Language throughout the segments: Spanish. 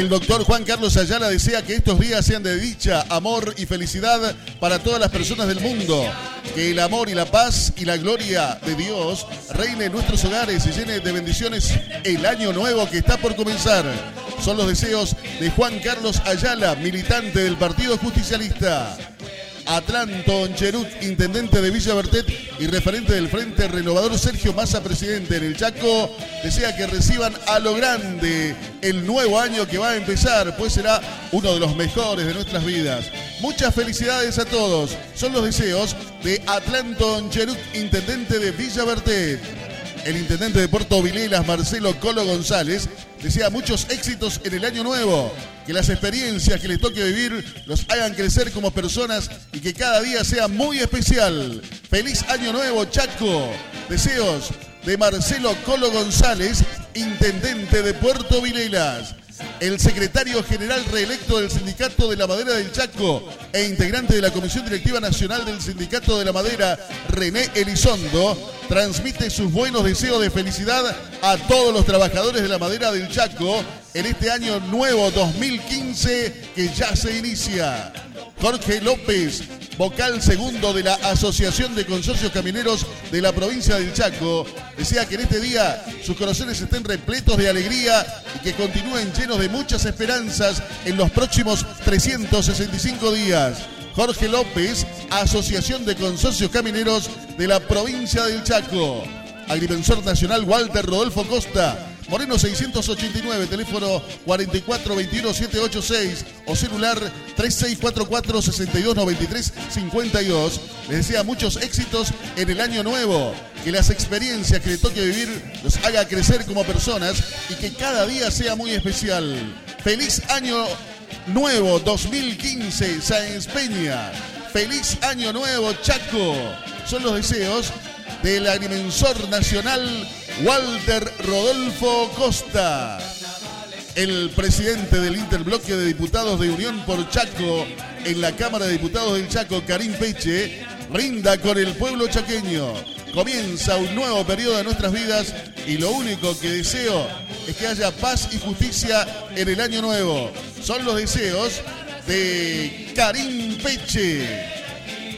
El doctor Juan Carlos Ayala desea que estos días sean de dicha, amor y felicidad para todas las personas del mundo. Que el amor y la paz y la gloria de Dios reine en nuestros hogares y llene de bendiciones el año nuevo que está por comenzar. Son los deseos de Juan Carlos Ayala, militante del Partido Justicialista. Atlanto Cherut, intendente de Villa Bertet y referente del Frente Renovador Sergio Massa, presidente en el Chaco, desea que reciban a lo grande el nuevo año que va a empezar, pues será uno de los mejores de nuestras vidas. Muchas felicidades a todos. Son los deseos de Atlanto Cherut, intendente de Villa Bertet. El intendente de Puerto Vilelas, Marcelo Colo González, desea muchos éxitos en el año nuevo, que las experiencias que les toque vivir los hagan crecer como personas y que cada día sea muy especial. Feliz año nuevo, Chaco. Deseos de Marcelo Colo González, intendente de Puerto Vilelas. El secretario general reelecto del Sindicato de la Madera del Chaco e integrante de la Comisión Directiva Nacional del Sindicato de la Madera, René Elizondo, transmite sus buenos deseos de felicidad a todos los trabajadores de la madera del Chaco en este año nuevo 2015 que ya se inicia. Jorge López, vocal segundo de la Asociación de Consorcios Camineros de la provincia del Chaco, desea que en este día sus corazones estén repletos de alegría y que continúen llenos de muchas esperanzas en los próximos 365 días. Jorge López, Asociación de Consorcios Camineros de la provincia del Chaco. Agrimensor Nacional Walter Rodolfo Costa, Moreno 689, teléfono 4421-786 o celular 3644-6293-52. Les desea muchos éxitos en el año nuevo, que las experiencias que le toque vivir los haga crecer como personas y que cada día sea muy especial. Feliz año nuevo 2015, Sáenz Peña. Feliz año nuevo, Chaco. Son los deseos del agrimensor nacional Walter Rodolfo Costa. El presidente del interbloque de diputados de Unión por Chaco en la Cámara de Diputados del Chaco, Karim Peche, brinda con el pueblo chaqueño. Comienza un nuevo periodo de nuestras vidas y lo único que deseo es que haya paz y justicia en el año nuevo. Son los deseos de Karim Peche.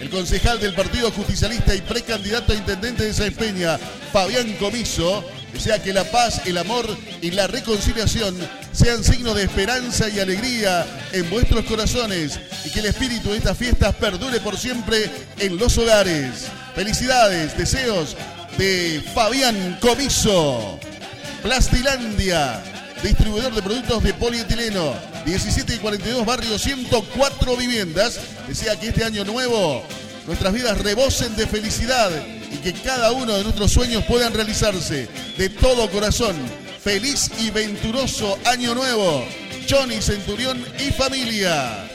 El concejal del Partido Justicialista y precandidato a intendente de Sáenz Peña, Fabián Comiso, desea que la paz, el amor y la reconciliación sean signos de esperanza y alegría en vuestros corazones y que el espíritu de estas fiestas perdure por siempre en los hogares. Felicidades, deseos de Fabián Comiso. Plastilandia, distribuidor de productos de polietileno. 17 y 42 barrios, 104 viviendas. Desea que este año nuevo nuestras vidas rebosen de felicidad y que cada uno de nuestros sueños puedan realizarse de todo corazón. Feliz y venturoso año nuevo. Johnny Centurión y familia.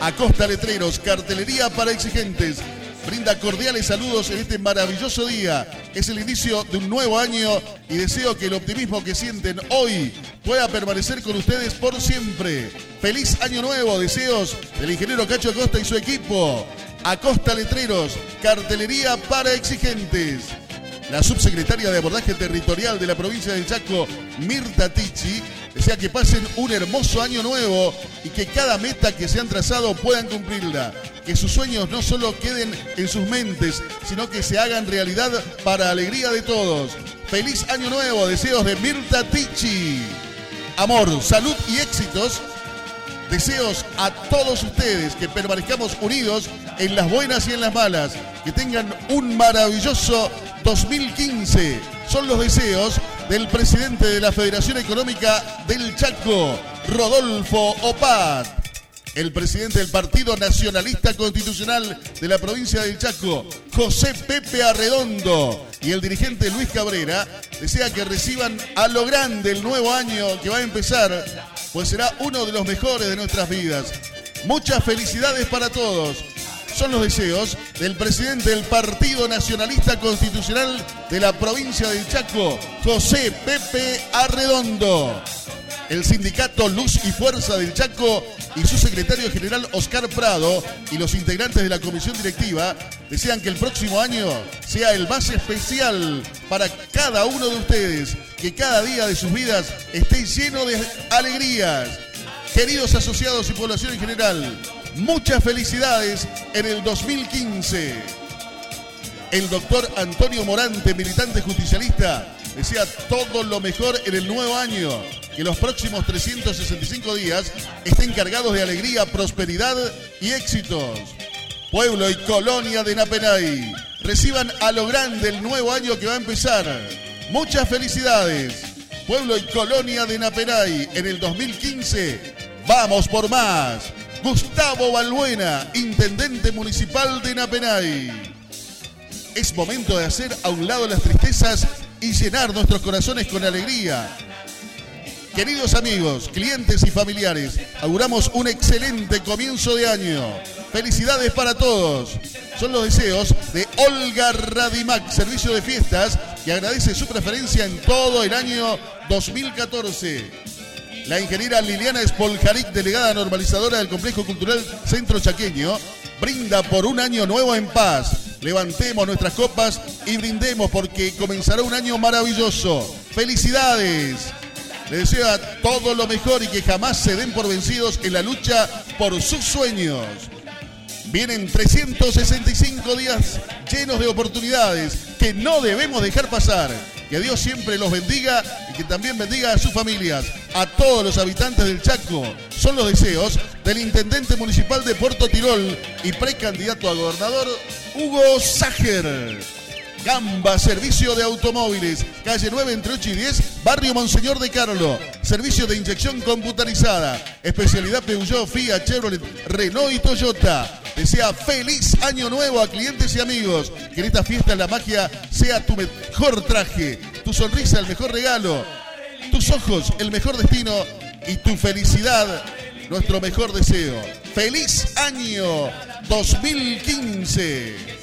Acosta Letreros, cartelería para exigentes. Brinda cordiales saludos en este maravilloso día. Es el inicio de un nuevo año y deseo que el optimismo que sienten hoy pueda permanecer con ustedes por siempre. Feliz año nuevo, deseos del ingeniero Cacho Acosta y su equipo. Acosta Letreros, cartelería para exigentes. La subsecretaria de Abordaje Territorial de la provincia del Chaco, Mirta Tichi, desea que pasen un hermoso año nuevo y que cada meta que se han trazado puedan cumplirla. Que sus sueños no solo queden en sus mentes, sino que se hagan realidad para alegría de todos. Feliz año nuevo, deseos de Mirta Tichi. Amor, salud y éxitos Deseos a todos ustedes que permanezcamos unidos en las buenas y en las malas. Que tengan un maravilloso 2015. Son los deseos del presidente de la Federación Económica del Chaco, Rodolfo Opat. el presidente del Partido Nacionalista Constitucional de la provincia del Chaco, José Pepe Arredondo, y el dirigente Luis Cabrera, desea que reciban a lo grande el nuevo año que va a empezar, pues será uno de los mejores de nuestras vidas. Muchas felicidades para todos. Son los deseos del presidente del Partido Nacionalista Constitucional de la provincia del Chaco, José Pepe Arredondo. El sindicato Luz y Fuerza del Chaco y su secretario general Oscar Prado y los integrantes de la comisión directiva desean que el próximo año sea el más especial para cada uno de ustedes, que cada día de sus vidas esté lleno de alegrías. Queridos asociados y población en general, muchas felicidades en el 2015. El doctor Antonio Morante, militante justicialista, desea todo lo mejor en el nuevo año que los próximos 365 días estén cargados de alegría, prosperidad y éxitos. Pueblo y colonia de Napenay, reciban a lo grande el nuevo año que va a empezar. Muchas felicidades. Pueblo y colonia de Napenay, en el 2015, vamos por más. Gustavo Balbuena, Intendente Municipal de Napenay. Es momento de hacer a un lado las tristezas y llenar nuestros corazones con alegría Queridos amigos, clientes y familiares, auguramos un excelente comienzo de año. Felicidades para todos. Son los deseos de Olga Radimac, Servicio de Fiestas, que agradece su preferencia en todo el año 2014. La ingeniera Liliana Espolcaric, delegada normalizadora del Complejo Cultural Centro Chaqueño, brinda por un año nuevo en paz. Levantemos nuestras copas y brindemos porque comenzará un año maravilloso. ¡Felicidades! Le deseo todo lo mejor y que jamás se den por vencidos en la lucha por sus sueños. Vienen 365 días llenos de oportunidades que no debemos dejar pasar. Que Dios siempre los bendiga y que también bendiga a sus familias, a todos los habitantes del Chaco. Son los deseos del intendente municipal de Puerto Tirol y precandidato a gobernador Hugo Ságer. Gamba, servicio de automóviles, calle 9 entre 8 y 10, barrio Monseñor de Carlo. Servicio de inyección computarizada, especialidad Peugeot, Fiat, Chevrolet, Renault y Toyota. Desea feliz año nuevo a clientes y amigos. Que en esta fiesta la magia sea tu mejor traje, tu sonrisa el mejor regalo, tus ojos el mejor destino y tu felicidad nuestro mejor deseo. Feliz año 2015.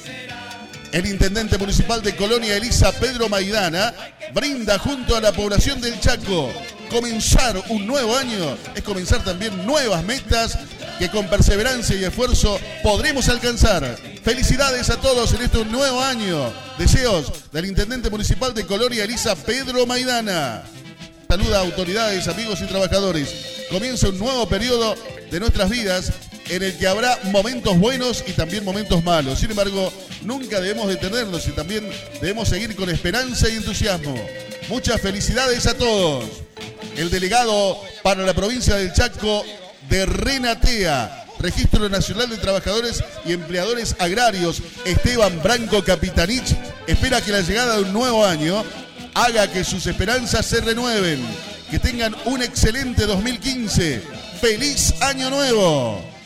El intendente municipal de Colonia Elisa Pedro Maidana brinda junto a la población del Chaco. Comenzar un nuevo año es comenzar también nuevas metas que con perseverancia y esfuerzo podremos alcanzar. Felicidades a todos en este nuevo año. Deseos del intendente municipal de Colonia Elisa Pedro Maidana. Saluda a autoridades, amigos y trabajadores. Comienza un nuevo periodo de nuestras vidas en el que habrá momentos buenos y también momentos malos. Sin embargo, nunca debemos detenernos y también debemos seguir con esperanza y entusiasmo. Muchas felicidades a todos. El delegado para la provincia del Chaco de Renatea, Registro Nacional de Trabajadores y Empleadores Agrarios, Esteban Branco Capitanich, espera que la llegada de un nuevo año haga que sus esperanzas se renueven. Que tengan un excelente 2015. ¡Feliz Año Nuevo!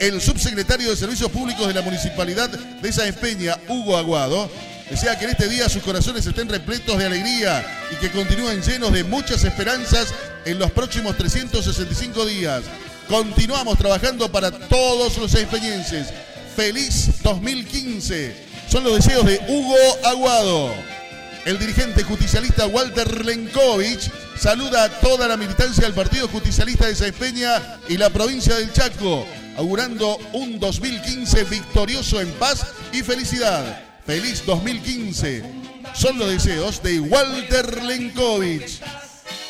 El subsecretario de Servicios Públicos de la Municipalidad de San Peña, Hugo Aguado, desea que en este día sus corazones estén repletos de alegría y que continúen llenos de muchas esperanzas en los próximos 365 días. Continuamos trabajando para todos los espeñenses. Feliz 2015. Son los deseos de Hugo Aguado. El dirigente justicialista Walter Lenkovich saluda a toda la militancia del Partido Justicialista de San Peña y la provincia del Chaco augurando un 2015 victorioso en paz y felicidad. Feliz 2015. Son los deseos de Walter Lenkovich.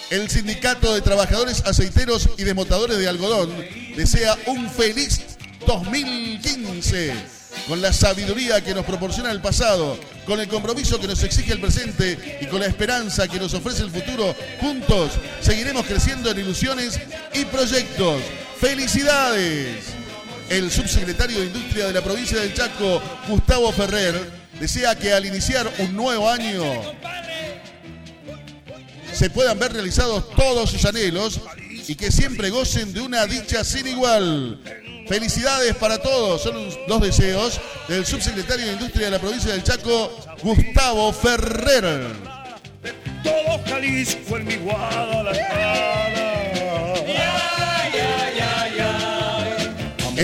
El Sindicato de Trabajadores Aceiteros y Desmotadores de Algodón desea un feliz 2015 con la sabiduría que nos proporciona el pasado, con el compromiso que nos exige el presente y con la esperanza que nos ofrece el futuro, juntos seguiremos creciendo en ilusiones y proyectos. ¡Felicidades! El subsecretario de Industria de la provincia del Chaco, Gustavo Ferrer, desea que al iniciar un nuevo año se puedan ver realizados todos sus anhelos y que siempre gocen de una dicha sin igual. Felicidades para todos, son los deseos del subsecretario de Industria de la provincia del Chaco, Gustavo Ferrer. Todo Jalisco en mi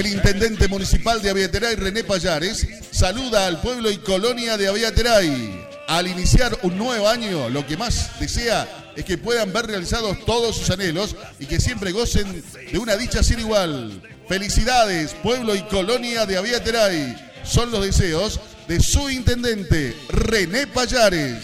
El intendente municipal de Aviateray, René Payares, saluda al pueblo y colonia de Aviateray. Al iniciar un nuevo año, lo que más desea es que puedan ver realizados todos sus anhelos y que siempre gocen de una dicha sin igual. Felicidades, pueblo y colonia de Aviateray. Son los deseos de su intendente, René Payares.